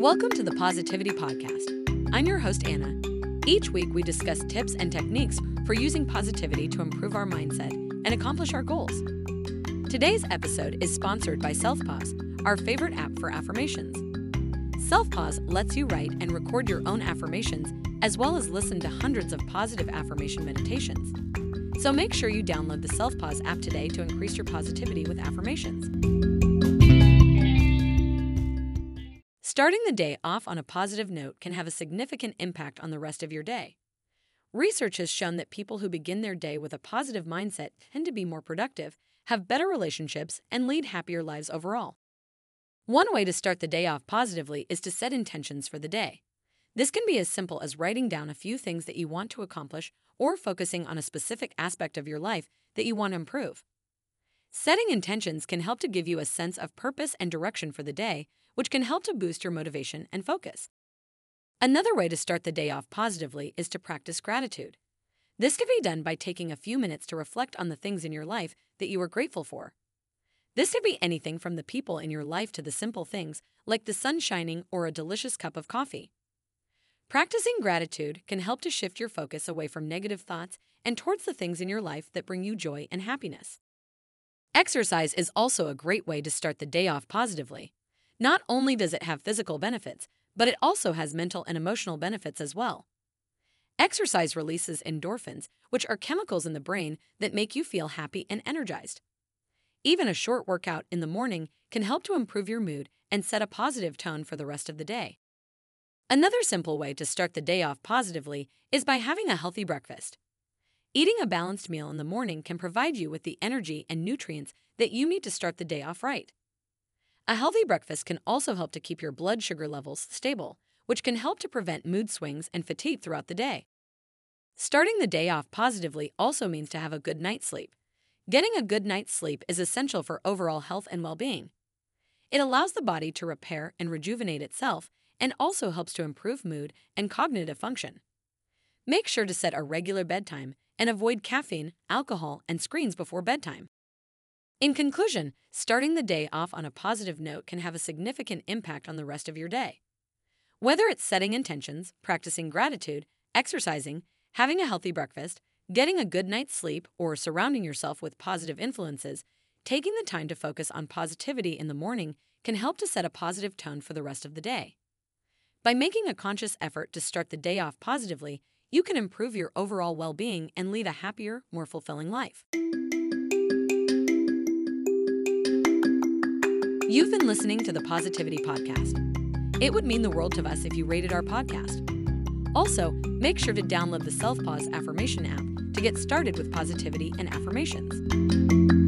Welcome to the Positivity Podcast. I'm your host, Anna. Each week, we discuss tips and techniques for using positivity to improve our mindset and accomplish our goals. Today's episode is sponsored by SelfPause, our favorite app for affirmations. SelfPause lets you write and record your own affirmations, as well as listen to hundreds of positive affirmation meditations. So make sure you download the SelfPause app today to increase your positivity with affirmations. Starting the day off on a positive note can have a significant impact on the rest of your day. Research has shown that people who begin their day with a positive mindset tend to be more productive, have better relationships, and lead happier lives overall. One way to start the day off positively is to set intentions for the day. This can be as simple as writing down a few things that you want to accomplish or focusing on a specific aspect of your life that you want to improve. Setting intentions can help to give you a sense of purpose and direction for the day, which can help to boost your motivation and focus. Another way to start the day off positively is to practice gratitude. This can be done by taking a few minutes to reflect on the things in your life that you are grateful for. This could be anything from the people in your life to the simple things like the sun shining or a delicious cup of coffee. Practicing gratitude can help to shift your focus away from negative thoughts and towards the things in your life that bring you joy and happiness. Exercise is also a great way to start the day off positively. Not only does it have physical benefits, but it also has mental and emotional benefits as well. Exercise releases endorphins, which are chemicals in the brain that make you feel happy and energized. Even a short workout in the morning can help to improve your mood and set a positive tone for the rest of the day. Another simple way to start the day off positively is by having a healthy breakfast. Eating a balanced meal in the morning can provide you with the energy and nutrients that you need to start the day off right. A healthy breakfast can also help to keep your blood sugar levels stable, which can help to prevent mood swings and fatigue throughout the day. Starting the day off positively also means to have a good night's sleep. Getting a good night's sleep is essential for overall health and well being. It allows the body to repair and rejuvenate itself and also helps to improve mood and cognitive function. Make sure to set a regular bedtime and avoid caffeine, alcohol, and screens before bedtime. In conclusion, starting the day off on a positive note can have a significant impact on the rest of your day. Whether it's setting intentions, practicing gratitude, exercising, having a healthy breakfast, getting a good night's sleep, or surrounding yourself with positive influences, taking the time to focus on positivity in the morning can help to set a positive tone for the rest of the day. By making a conscious effort to start the day off positively, you can improve your overall well being and lead a happier, more fulfilling life. You've been listening to the Positivity Podcast. It would mean the world to us if you rated our podcast. Also, make sure to download the Self Pause Affirmation app to get started with positivity and affirmations.